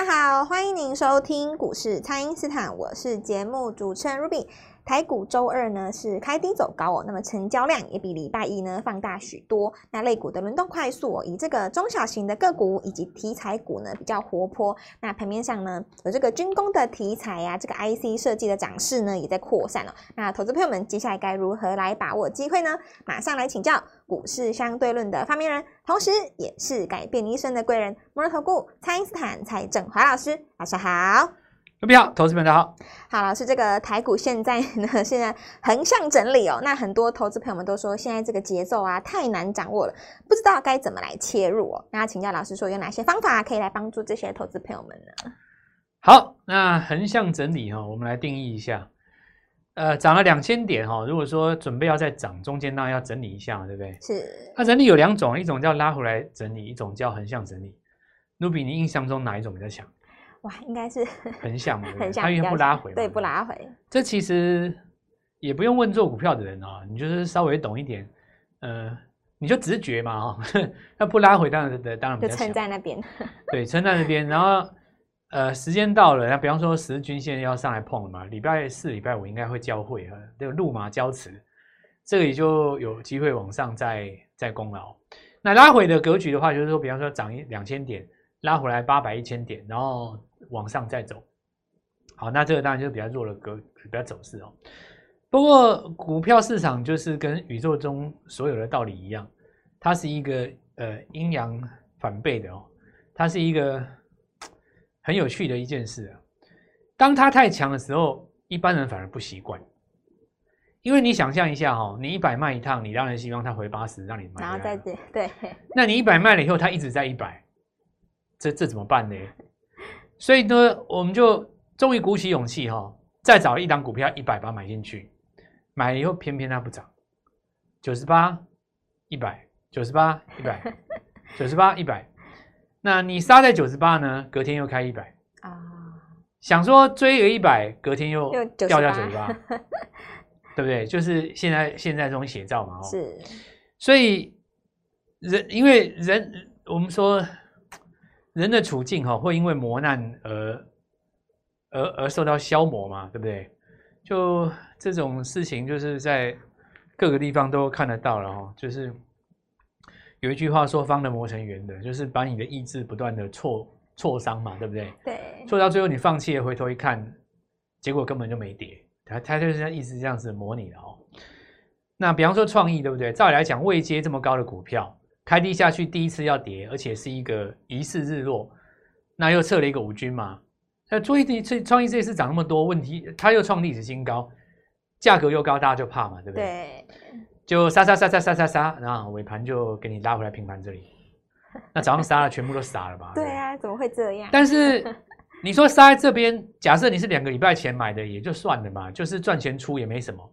大家好，欢迎您收听股市蔡因斯坦，我是节目主持人 Ruby。台股周二呢是开低走高哦，那么成交量也比礼拜一呢放大许多。那类股的轮动快速哦，以这个中小型的个股以及题材股呢比较活泼。那盘面上呢有这个军工的题材呀、啊，这个 IC 设计的涨势呢也在扩散哦。那投资朋友们接下来该如何来把握机会呢？马上来请教股市相对论的发明人，同时也是改变一生的贵人——摩尔投顾蔡因斯坦蔡正华老师，晚上好。各位好，投资朋友大家好。好，老师，这个台股现在呢，现在横向整理哦。那很多投资朋友们都说，现在这个节奏啊，太难掌握了，不知道该怎么来切入哦。那请教老师说，有哪些方法可以来帮助这些投资朋友们呢？好，那横向整理哈、哦，我们来定义一下。呃，涨了两千点哈、哦，如果说准备要再涨，中间当然要整理一下嘛，对不对？是。那整理有两种，一种叫拉回来整理，一种叫横向整理。努比，你印象中哪一种比较强？哇，应该是很像嘛，横向，它因为不拉回，对，不拉回。这其实也不用问做股票的人啊、哦，你就是稍微懂一点，呃，你就直觉嘛，哈，那不拉回当然的，当然。就撑在那边。对，撑在那边，然后呃，时间到了，那比方说十日均线要上来碰了嘛，礼拜四、礼拜五应该会交汇哈，这个路马交驰，这里就有机会往上再再攻了。那拉回的格局的话，就是说，比方说涨一两千点，拉回来八百一千点，然后。往上再走，好，那这个当然就是比较弱的格，比较走势哦。不过股票市场就是跟宇宙中所有的道理一样，它是一个呃阴阳反背的哦，它是一个很有趣的一件事啊。当它太强的时候，一般人反而不习惯，因为你想象一下哈、哦，你一百卖一趟，你当然希望它回八十，让你买，然后再对对，那你一百卖了以后，它一直在一百，这这怎么办呢？所以呢，我们就终于鼓起勇气哈，再找一档股票一百把它买进去，买了以后偏偏它不涨，九十八、一百、九十八、一百、九十八、一百，那你杀在九十八呢？隔天又开一百啊，想说追个一百，隔天又掉掉九十八，对不对？就是现在现在这种写照嘛哦，是，所以人因为人我们说。人的处境哈，会因为磨难而而而受到消磨嘛，对不对？就这种事情，就是在各个地方都看得到了哈。就是有一句话说“方能磨成圆”的，就是把你的意志不断的挫挫伤嘛，对不对？对。挫到最后你放弃了，回头一看，结果根本就没跌。他他就是一直这样子磨你的哦。那比方说创意，对不对？照理来讲，未接这么高的股票。开低下去，第一次要跌，而且是一个疑似日落，那又测了一个五均嘛。那创意这次创意这一次涨那么多，问题它又创历史新高，价格又高，大家就怕嘛，对不对？对。就杀杀杀杀杀杀杀，然后尾盘就给你拉回来平盘这里。那早上杀了，全部都杀了吧？对啊，怎么会这样？但是 你说杀在这边，假设你是两个礼拜前买的，也就算了嘛，就是赚钱出也没什么。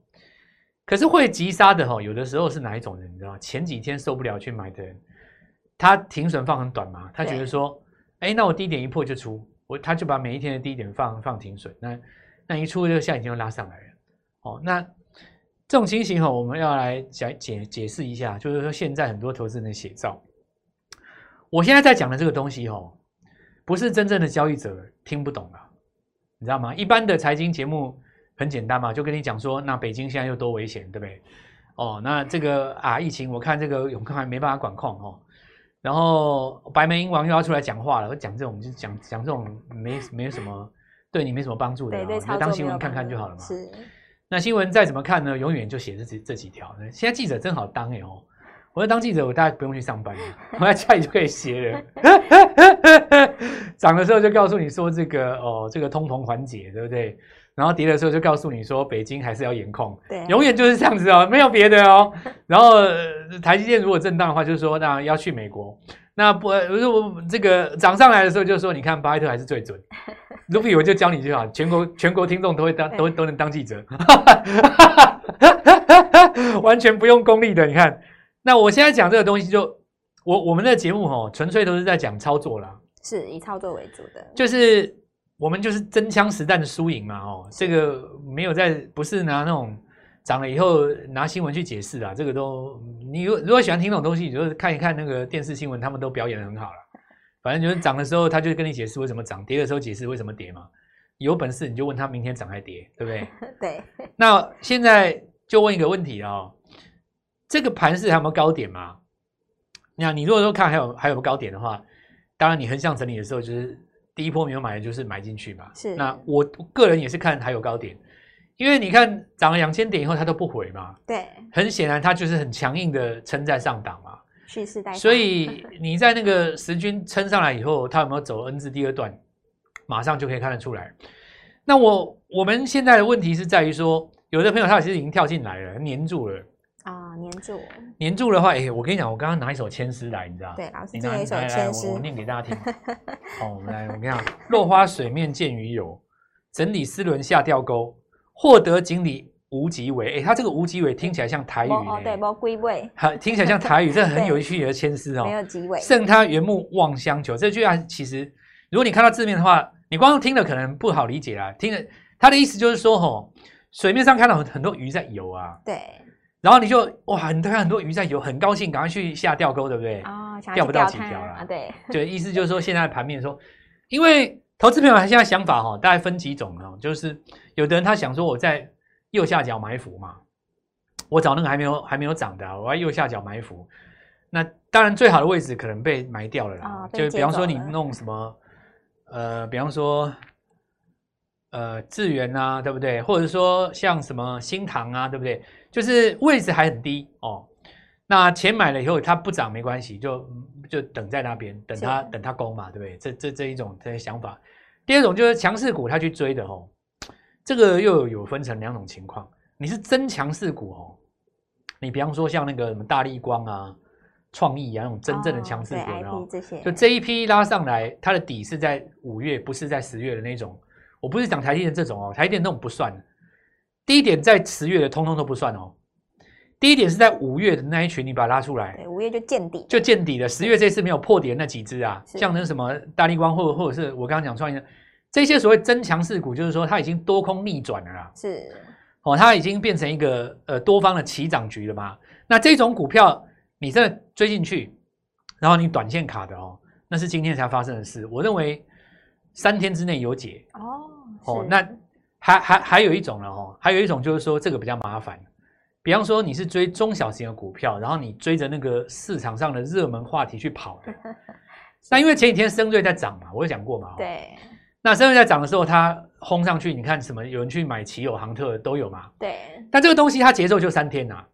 可是会急杀的哈，有的时候是哪一种人，你知道吗？前几天受不了去买的人，他停损放很短嘛，他觉得说，哎，那我低点一破就出，我他就把每一天的低点放放停损，那那一出就下影线就拉上来了。哦，那这种情形哈，我们要来讲解解释一下，就是说现在很多投资人的写照。我现在在讲的这个东西哦，不是真正的交易者听不懂啊，你知道吗？一般的财经节目。很简单嘛，就跟你讲说，那北京现在又多危险，对不对？哦，那这个啊，疫情我看这个永康还没办法管控哦。然后白眉鹰王又要出来讲话了，我讲这种就讲讲这种没没有什么对你没什么帮助的，你就当新闻看看就好了嘛。是。那新闻再怎么看呢？永远就写这几这几条。现在记者真好当哎哦，我要当记者，我大概不用去上班了，我在家里就可以写了。涨的时候就告诉你说这个哦，这个通膨缓解，对不对？然后跌的时候就告诉你说，北京还是要严控，对，永远就是这样子哦，没有别的哦。然后台积电如果震荡的话，就是说那要去美国。那不如果这个涨上来的时候，就是说你看巴菲特还是最准。卢比，我就教你就好，全国全国听众都会当都都能当记者，完全不用功利的。你看，那我现在讲这个东西就，就我我们的节目哦，纯粹都是在讲操作啦，是以操作为主的，就是。我们就是真枪实弹的输赢嘛，哦，这个没有在，不是拿那种涨了以后拿新闻去解释啊，这个都你如如果喜欢听这种东西，你就看一看那个电视新闻，他们都表演的很好了。反正就是涨的时候，他就跟你解释为什么涨；跌的时候解释为什么跌嘛。有本事你就问他明天涨还跌，对不对？对。那现在就问一个问题啊、哦，这个盘是还有没有高点吗？那你如果说看还有还有高点的话，当然你横向整理的时候，就是第一波没有买的就是买进去嘛。是。那我个人也是看还有高点，因为你看涨了两千点以后它都不回嘛。对。很显然它就是很强硬的撑在上档嘛。蓄势待发。所以你在那个时均撑上来以后，它有没有走 N 字第二段？马上就可以看得出来。那我我们现在的问题是在于说，有的朋友他其实已经跳进来了，黏住了住。黏住的话，哎，我跟你讲，我刚刚拿一首千诗来，你知道？对，老师拿一首千诗，我念给大家听。哦，来，我跟你讲，落花水面见鱼游，整理丝纶下钓钩，获得锦鲤无极尾。哎，它这个无极尾听起来像台语哦，对，无龟尾，听起来像台语，这很有趣的千诗哦。没有极尾。胜他缘木望乡求，这句话其实，如果你看到字面的话。你光听了可能不好理解啦，听了他的意思就是说，吼，水面上看到很很多鱼在游啊，对，然后你就哇，你看很多鱼在游，很高兴，赶快去下钓钩，对不对？哦，钓不到几条了，啊，对，就意思就是说，现在盘面说，因为投资朋友他现在想法哈，大概分几种哦，就是有的人他想说我在右下角埋伏嘛，我找那个还没有还没有涨的，我在右下角埋伏，那当然最好的位置可能被埋掉了啦，哦，就比方说你弄什么。呃，比方说，呃，智源啊，对不对？或者说像什么新塘啊，对不对？就是位置还很低哦。那钱买了以后，它不涨没关系，就就等在那边，等它等它攻嘛，对不对？这这这一种这些想法。第二种就是强势股，它去追的哦。这个又有分成两种情况。你是真强势股哦，你比方说像那个什么大力光啊。创意啊，那种真正的强势股哦，就这一批拉上来，它的底是在五月，不是在十月的那种。我不是讲台积电这种哦，台积电那种不算。第一点在十月的，通通都不算哦。第一点是在五月的那一群，你把它拉出来，五月就见底，就见底了。十月这次没有破底的那几只啊，像那什么大立光，或或者是我刚刚讲创意，这些所谓增强势股，就是说它已经多空逆转了啦。是哦，它已经变成一个呃多方的起涨局了嘛。那这种股票。你这追进去，然后你短线卡的哦，那是今天才发生的事。我认为三天之内有解哦。哦，那还还还有一种了哦，还有一种就是说这个比较麻烦。比方说你是追中小型的股票，然后你追着那个市场上的热门话题去跑的。那因为前几天深瑞在涨嘛，我有讲过嘛。对。那深瑞在涨的时候，它轰上去，你看什么？有人去买奇友、航特都有嘛。对。但这个东西它节奏就三天呐、啊。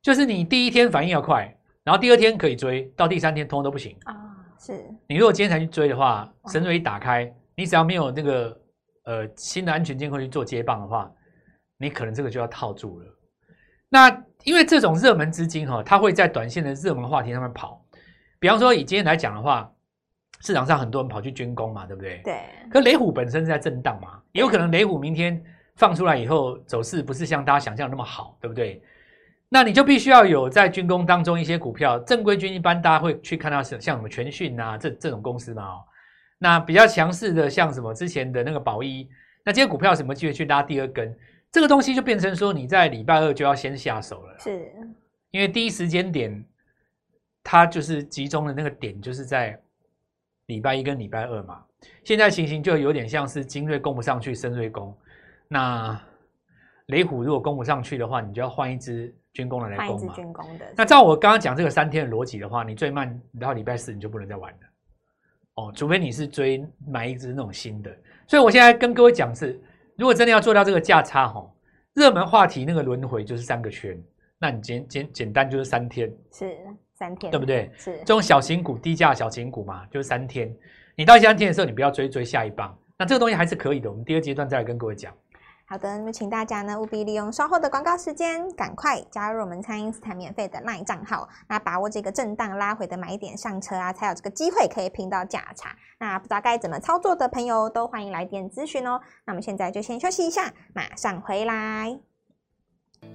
就是你第一天反应要快，然后第二天可以追，到第三天通通都不行啊。是你如果今天才去追的话，神锐一打开，你只要没有那个呃新的安全监控去做接棒的话，你可能这个就要套住了。那因为这种热门资金哈，它会在短线的热门话题上面跑。比方说以今天来讲的话，市场上很多人跑去军工嘛，对不对？对。可雷虎本身是在震荡嘛，也有可能雷虎明天放出来以后走势不是像大家想象那么好，对不对？那你就必须要有在军工当中一些股票，正规军一般大家会去看到是像什么全讯啊这这种公司嘛哦，那比较强势的像什么之前的那个宝一，那这些股票什么机会去拉第二根？这个东西就变成说你在礼拜二就要先下手了，是，因为第一时间点它就是集中的那个点就是在礼拜一跟礼拜二嘛，现在情形就有点像是精锐攻不上去，深锐攻，那雷虎如果攻不上去的话，你就要换一支。军工的来攻嘛？军工的。那照我刚刚讲这个三天的逻辑的话，你最慢到礼拜四你就不能再玩了哦，除非你是追买一只那种新的。所以我现在跟各位讲是，如果真的要做到这个价差哈，热门话题那个轮回就是三个圈，那你简简简单就是三天，是三天，对不对？是这种小型股低价小型股嘛，就是三天。你到三天的时候，你不要追追下一棒，那这个东西还是可以的。我们第二阶段再来跟各位讲。好的，那么请大家呢务必利用稍后的广告时间，赶快加入我们蔡因斯坦免费的 LINE 账号，那把握这个震荡拉回的买点上车啊，才有这个机会可以拼到价差。那不知道该怎么操作的朋友，都欢迎来电咨询哦。那么现在就先休息一下，马上回来。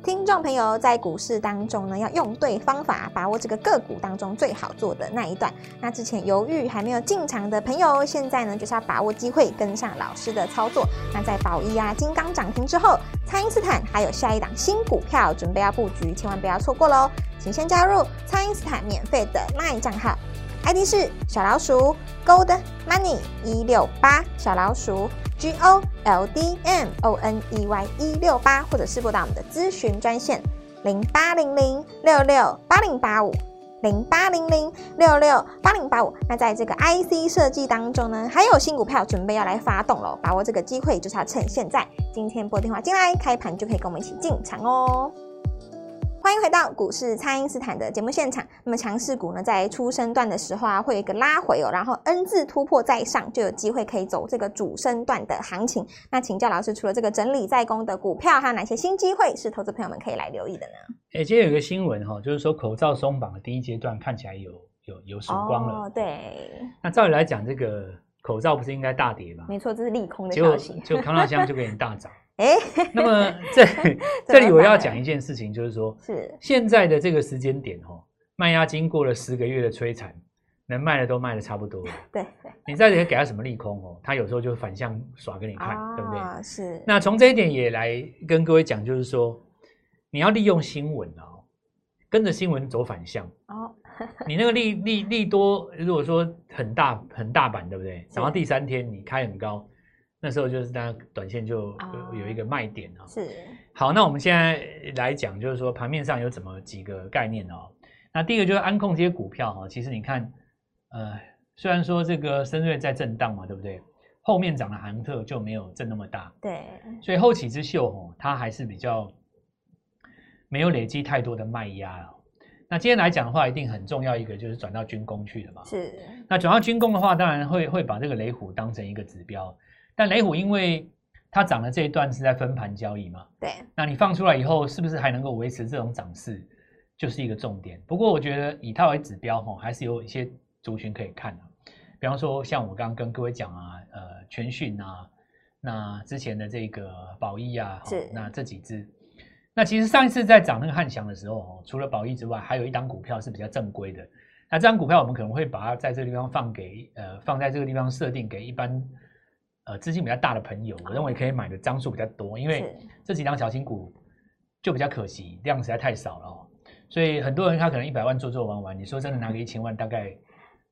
听众朋友，在股市当中呢，要用对方法，把握这个个股当中最好做的那一段。那之前犹豫还没有进场的朋友，现在呢就是要把握机会，跟上老师的操作。那在宝一啊、金刚涨停之后，蔡因斯坦还有下一档新股票准备要布局，千万不要错过喽！请先加入蔡因斯坦免费的 LINE 账号，ID 是小老鼠 Gold Money 一六八，小老鼠 G O L D M O N E Y 一六八，或者是拨打我们的咨询专线零八零零六六八零八五。零八零零六六八零八五，那在这个 IC 设计当中呢，还有新股票准备要来发动了，把握这个机会就是要趁现在，今天拨电话进来，开盘就可以跟我们一起进场哦。欢迎回到股市，蔡因斯坦的节目现场。那么强势股呢，在出升段的时候啊，会有一个拉回哦，然后 N 字突破再上，就有机会可以走这个主升段的行情。那请教老师，除了这个整理在攻的股票，还有哪些新机会是投资朋友们可以来留意的呢？哎，今天有一个新闻哈，就是说口罩松绑的第一阶段看起来有有有曙光了。哦，对。那照理来讲，这个口罩不是应该大跌吗？没错，这是利空的消息。就就康乐香就给你大涨。哎，那么这 这里我要讲一件事情，就是说，是现在的这个时间点哦，卖压经过了十个月的摧残，能卖的都卖的差不多了。对，你再给他什么利空哦，他有时候就反向耍给你看，啊、对不对？是。那从这一点也来跟各位讲，就是说，你要利用新闻哦，跟着新闻走反向哦。你那个利利利多，如果说很大很大板，对不对？然后第三天你开很高。那时候就是大家短线就有一个卖点啊。是。好，那我们现在来讲，就是说盘面上有怎么几个概念哦。那第一个就是安控这些股票哈，其实你看，呃，虽然说这个深瑞在震荡嘛，对不对？后面涨的航特就没有震那么大。对。所以后起之秀哦，它还是比较没有累积太多的卖压啊。那今天来讲的话，一定很重要一个就是转到军工去了嘛。是。那转到军工的话，当然会会把这个雷虎当成一个指标。但雷虎因为它涨的这一段是在分盘交易嘛，对，那你放出来以后，是不是还能够维持这种涨势，就是一个重点。不过我觉得以它为指标哈，还是有一些族群可以看的，比方说像我刚刚跟各位讲啊，呃，全讯啊，那之前的这个宝益啊，是，那这几只，那其实上一次在涨那个汉翔的时候，除了宝益之外，还有一档股票是比较正规的。那这张股票我们可能会把它在这个地方放给呃，放在这个地方设定给一般。呃，资金比较大的朋友，我认为可以买的张数比较多，因为这几档小型股就比较可惜，量实在太少了哦。所以很多人他可能一百万做做玩玩，你说真的拿个一千万，大概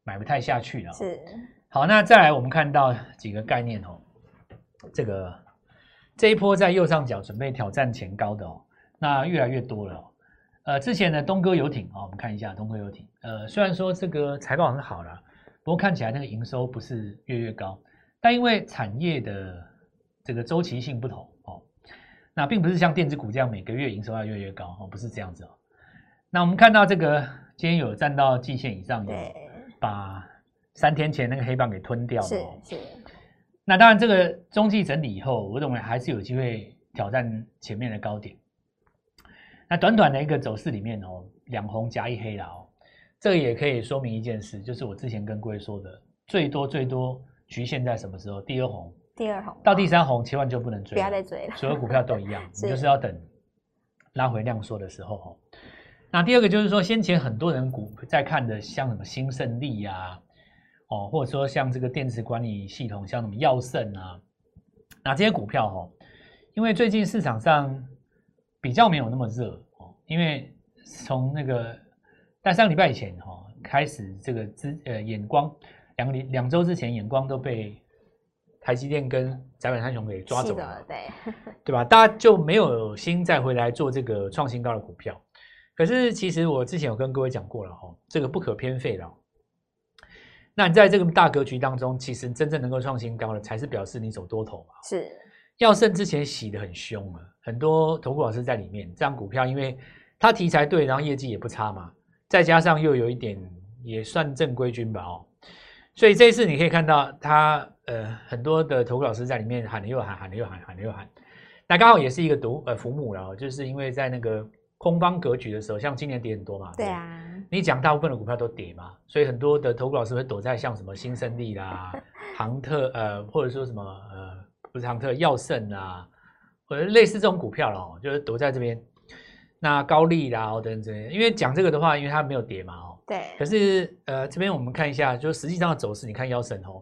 买不太下去了。是。好，那再来我们看到几个概念哦，这个这一波在右上角准备挑战前高的哦，那越来越多了哦。呃，之前的东哥游艇哦，我们看一下东哥游艇，呃，虽然说这个财报很好了，不过看起来那个营收不是越越高。但因为产业的这个周期性不同哦，那并不是像电子股这样每个月营收要越来越高哦，不是这样子哦。那我们看到这个今天有站到季线以上，的把三天前那个黑棒给吞掉了哦。是是。那当然，这个中继整理以后，我认为还是有机会挑战前面的高点。那短短的一个走势里面哦，两红加一黑了哦，这个也可以说明一件事，就是我之前跟各位说的，最多最多。局限在什么时候？第二红，第二红到第三红，千万就不能追，不要再追了。所有股票都一样，你就是要等拉回量缩的时候。那第二个就是说，先前很多人股在看的，像什么新胜利啊，哦，或者说像这个电池管理系统，像什么耀盛啊，那这些股票哈，因为最近市场上比较没有那么热哦，因为从那个在上礼拜以前哈开始，这个资呃眼光。两两周之前，眼光都被台积电跟载板三雄给抓走了，对 对吧？大家就没有心再回来做这个创新高的股票。可是，其实我之前有跟各位讲过了哈，这个不可偏废了。那你在这个大格局当中，其实真正能够创新高的，才是表示你走多头嘛。是，耀盛之前洗得很凶啊，很多投顾老师在里面。这张股票，因为它题材对，然后业绩也不差嘛，再加上又有一点也算正规军吧哦。所以这一次你可以看到他呃很多的投顾老师在里面喊了又喊，喊了又喊，喊了又喊。那刚好也是一个独呃浮木了，就是因为在那个空方格局的时候，像今年跌很多嘛，对啊，你讲大部分的股票都跌嘛，所以很多的投顾老师会躲在像什么新胜利啦、航特呃或者说什么呃不是航特耀盛啊，或者类似这种股票咯，就是躲在这边。那高利啦等等这些，因为讲这个的话，因为它没有跌嘛哦。对，可是呃，这边我们看一下，就实际上的走势，你看腰神哦，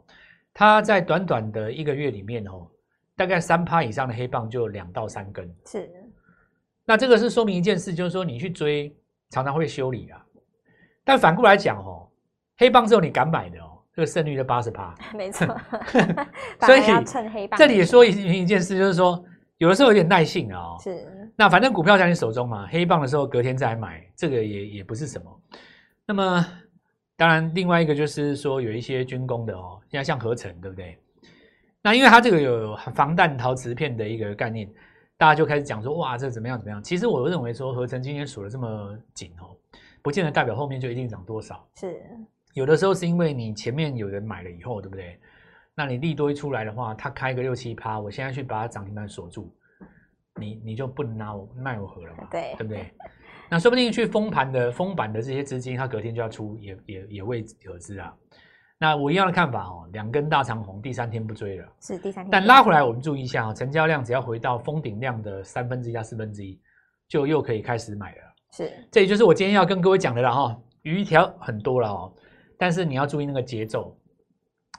它在短短的一个月里面哦，大概三趴以上的黑棒就两到三根。是，那这个是说明一件事，就是说你去追常常会修理啊。但反过来讲哦，黑棒之后你敢买的哦，这个胜率就八十趴，没错。所以要趁黑棒，这里也说一一件事，就是说有的时候有点耐性啊、哦。是。那反正股票在你手中嘛，黑棒的时候隔天再来买，这个也也不是什么。那么当然，另外一个就是说有一些军工的哦，现在像合成，对不对？那因为它这个有防弹陶瓷片的一个概念，大家就开始讲说，哇，这怎么样怎么样？其实我认为说，合成今天锁的这么紧哦，不见得代表后面就一定涨多少。是，有的时候是因为你前面有人买了以后，对不对？那你利多一出来的话，它开个六七趴，我现在去把它涨停板锁住，你你就不能拿我卖我何了嘛？对，对不对？那说不定去封盘的封板的这些资金，它隔天就要出，也也也未可知啊。那我一样的看法哦，两根大长红，第三天不追了，是第三天。但拉回来，我们注意一下啊，成交量只要回到封顶量的三分之一到四分之一，就又可以开始买了。是，这也就是我今天要跟各位讲的了哈。鱼条很多了哦，但是你要注意那个节奏，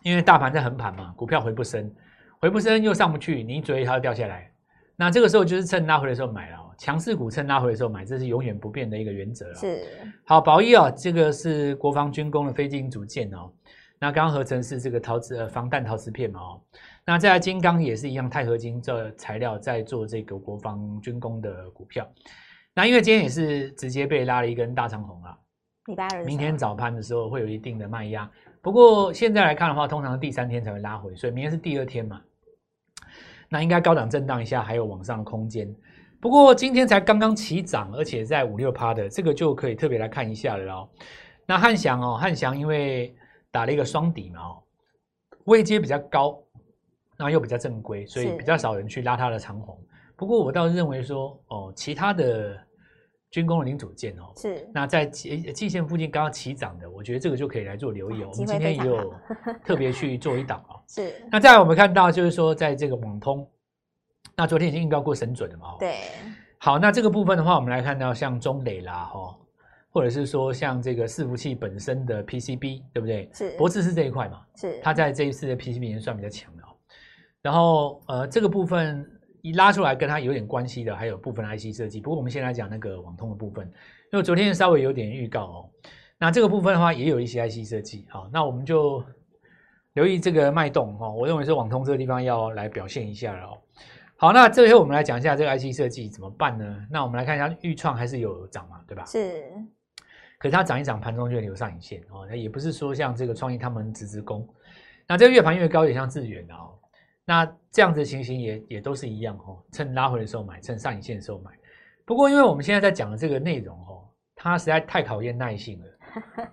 因为大盘在横盘嘛，股票回不升，回不升又上不去，你一追它就掉下来。那这个时候就是趁拉回的时候买了哦，强势股趁拉回的时候买，这是永远不变的一个原则了。是，好，宝一啊，这个是国防军工的非金属组件哦。那刚刚合成是这个陶瓷呃防弹陶瓷片嘛哦，那再来金刚也是一样钛合金这材料在做这个国防军工的股票，那因为今天也是直接被拉了一根大长红啊，礼拜二明天早盘的时候会有一定的卖压，不过现在来看的话，通常第三天才会拉回，所以明天是第二天嘛，那应该高档震荡一下还有往上的空间，不过今天才刚刚起涨，而且在五六趴的这个就可以特别来看一下了哦。那汉翔哦，汉翔因为打了一个双底嘛，哦，位阶比较高，那又比较正规，所以比较少人去拉它的长虹。不过我倒是认为说，哦，其他的军工的零组件哦，是那在季季线附近刚刚起涨的，我觉得这个就可以来做留意哦。我们今天也有特别去做一档哦。是。那再来我们看到就是说，在这个网通，那昨天已经预告过神准了嘛？对。好，那这个部分的话，我们来看到像中磊啦，哈。或者是说像这个伺服器本身的 PCB，对不对？是，博智是这一块嘛？是，它在这一次的 PCB 里面算比较强的哦。然后呃，这个部分一拉出来跟它有点关系的，还有部分 IC 设计。不过我们先来讲那个网通的部分，因为昨天稍微有点预告哦。那这个部分的话，也有一些 IC 设计。好，那我们就留意这个脉动哈。我认为是网通这个地方要来表现一下了哦。好，那最后我们来讲一下这个 IC 设计怎么办呢？那我们来看一下钰创还是有涨嘛，对吧？是。可是它涨一涨，盘中就会留上影线哦。那也不是说像这个创意他们直直攻，那这个越盘越高，也像智原的哦。那这样子的情形也也都是一样哦。趁拉回的时候买，趁上影线的时候买。不过因为我们现在在讲的这个内容哦，它实在太考验耐性了。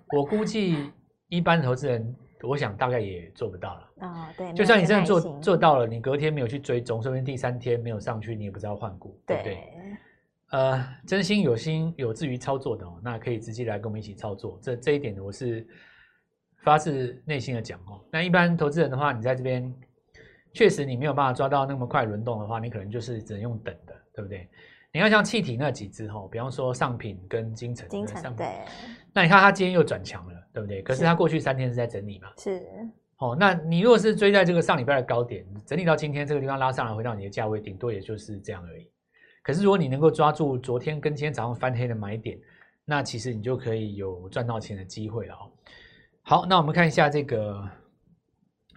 我估计一般投资人，我想大概也做不到了啊。对，就算你真的做做到了，你隔天没有去追踪，说不定第三天没有上去，你也不知道换股，对不对？呃，真心有心有志于操作的哦，那可以直接来跟我们一起操作。这这一点我是发自内心的讲哦。那一般投资人的话，你在这边确实你没有办法抓到那么快轮动的话，你可能就是只能用等的，对不对？你看像气体那几只哈，比方说上品跟金城，金城对。那你看它今天又转强了，对不对？可是它过去三天是在整理嘛？是。哦，那你如果是追在这个上礼拜的高点，整理到今天这个地方拉上来，回到你的价位，顶多也就是这样而已。可是，如果你能够抓住昨天跟今天早上翻黑的买点，那其实你就可以有赚到钱的机会了哦。好，那我们看一下这个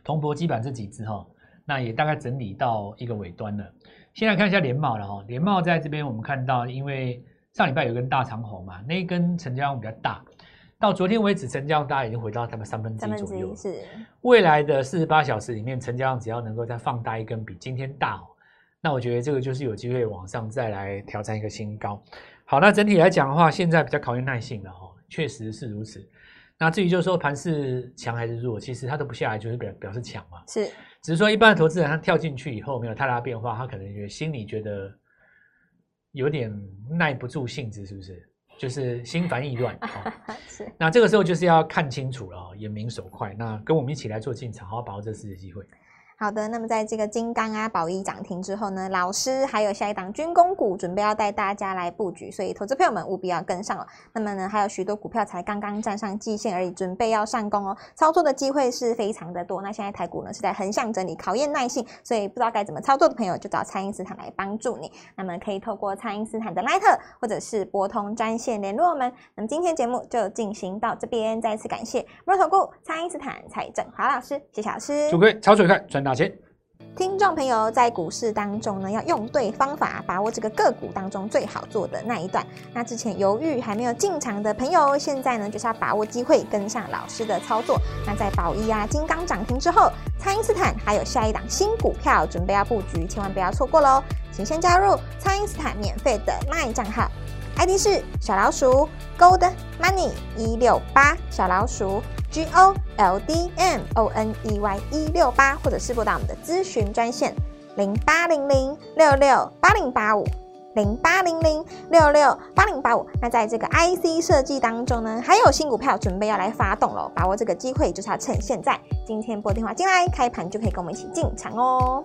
铜箔基板这几只哈，那也大概整理到一个尾端了。先来看一下联茂了哈，联茂在这边我们看到，因为上礼拜有根大长红嘛，那一根成交量比较大，到昨天为止成交量大概已经回到他们三分之一左右。是未来的四十八小时里面，成交量只要能够再放大一根，比今天大哦。那我觉得这个就是有机会往上再来挑战一个新高。好，那整体来讲的话，现在比较考验耐性了哦，确实是如此。那至于就是说盘势强还是弱，其实它都不下来，就是表表示强嘛。是，只是说一般的投资人他跳进去以后没有太大变化，他可能觉得心里觉得有点耐不住性子，是不是？就是心烦意乱。是。那这个时候就是要看清楚了，眼明手快。那跟我们一起来做进场，好好把握这次的机会。好的，那么在这个金刚啊、宝一涨停之后呢，老师还有下一档军工股准备要带大家来布局，所以投资朋友们务必要跟上了。那么呢，还有许多股票才刚刚站上季线而已，准备要上攻哦，操作的机会是非常的多。那现在台股呢是在横向整理，考验耐性，所以不知道该怎么操作的朋友就找蔡因斯坦来帮助你。那么可以透过蔡因斯坦的 Line 或者是拨通专线联络我们。那么今天节目就进行到这边，再次感谢摩尔投顾蔡因斯坦蔡振华老师，谢谢老师。祝各位操作愉快，大钱。听众朋友，在股市当中呢，要用对方法，把握这个个股当中最好做的那一段。那之前犹豫还没有进场的朋友，现在呢就是要把握机会，跟上老师的操作。那在宝一啊、金刚涨停之后，蔡因斯坦还有下一档新股票准备要布局，千万不要错过喽！请先加入蔡因斯坦免费的 LINE 账号，ID 是小老鼠 Gold Money 一六八小老鼠。G O L D M O N E Y 一六八，或者是拨打我们的咨询专线零八零零六六八零八五零八零零六六八零八五。那在这个 IC 设计当中呢，还有新股票准备要来发动了，把握这个机会就是要趁现在。今天拨电话进来，开盘就可以跟我们一起进场哦。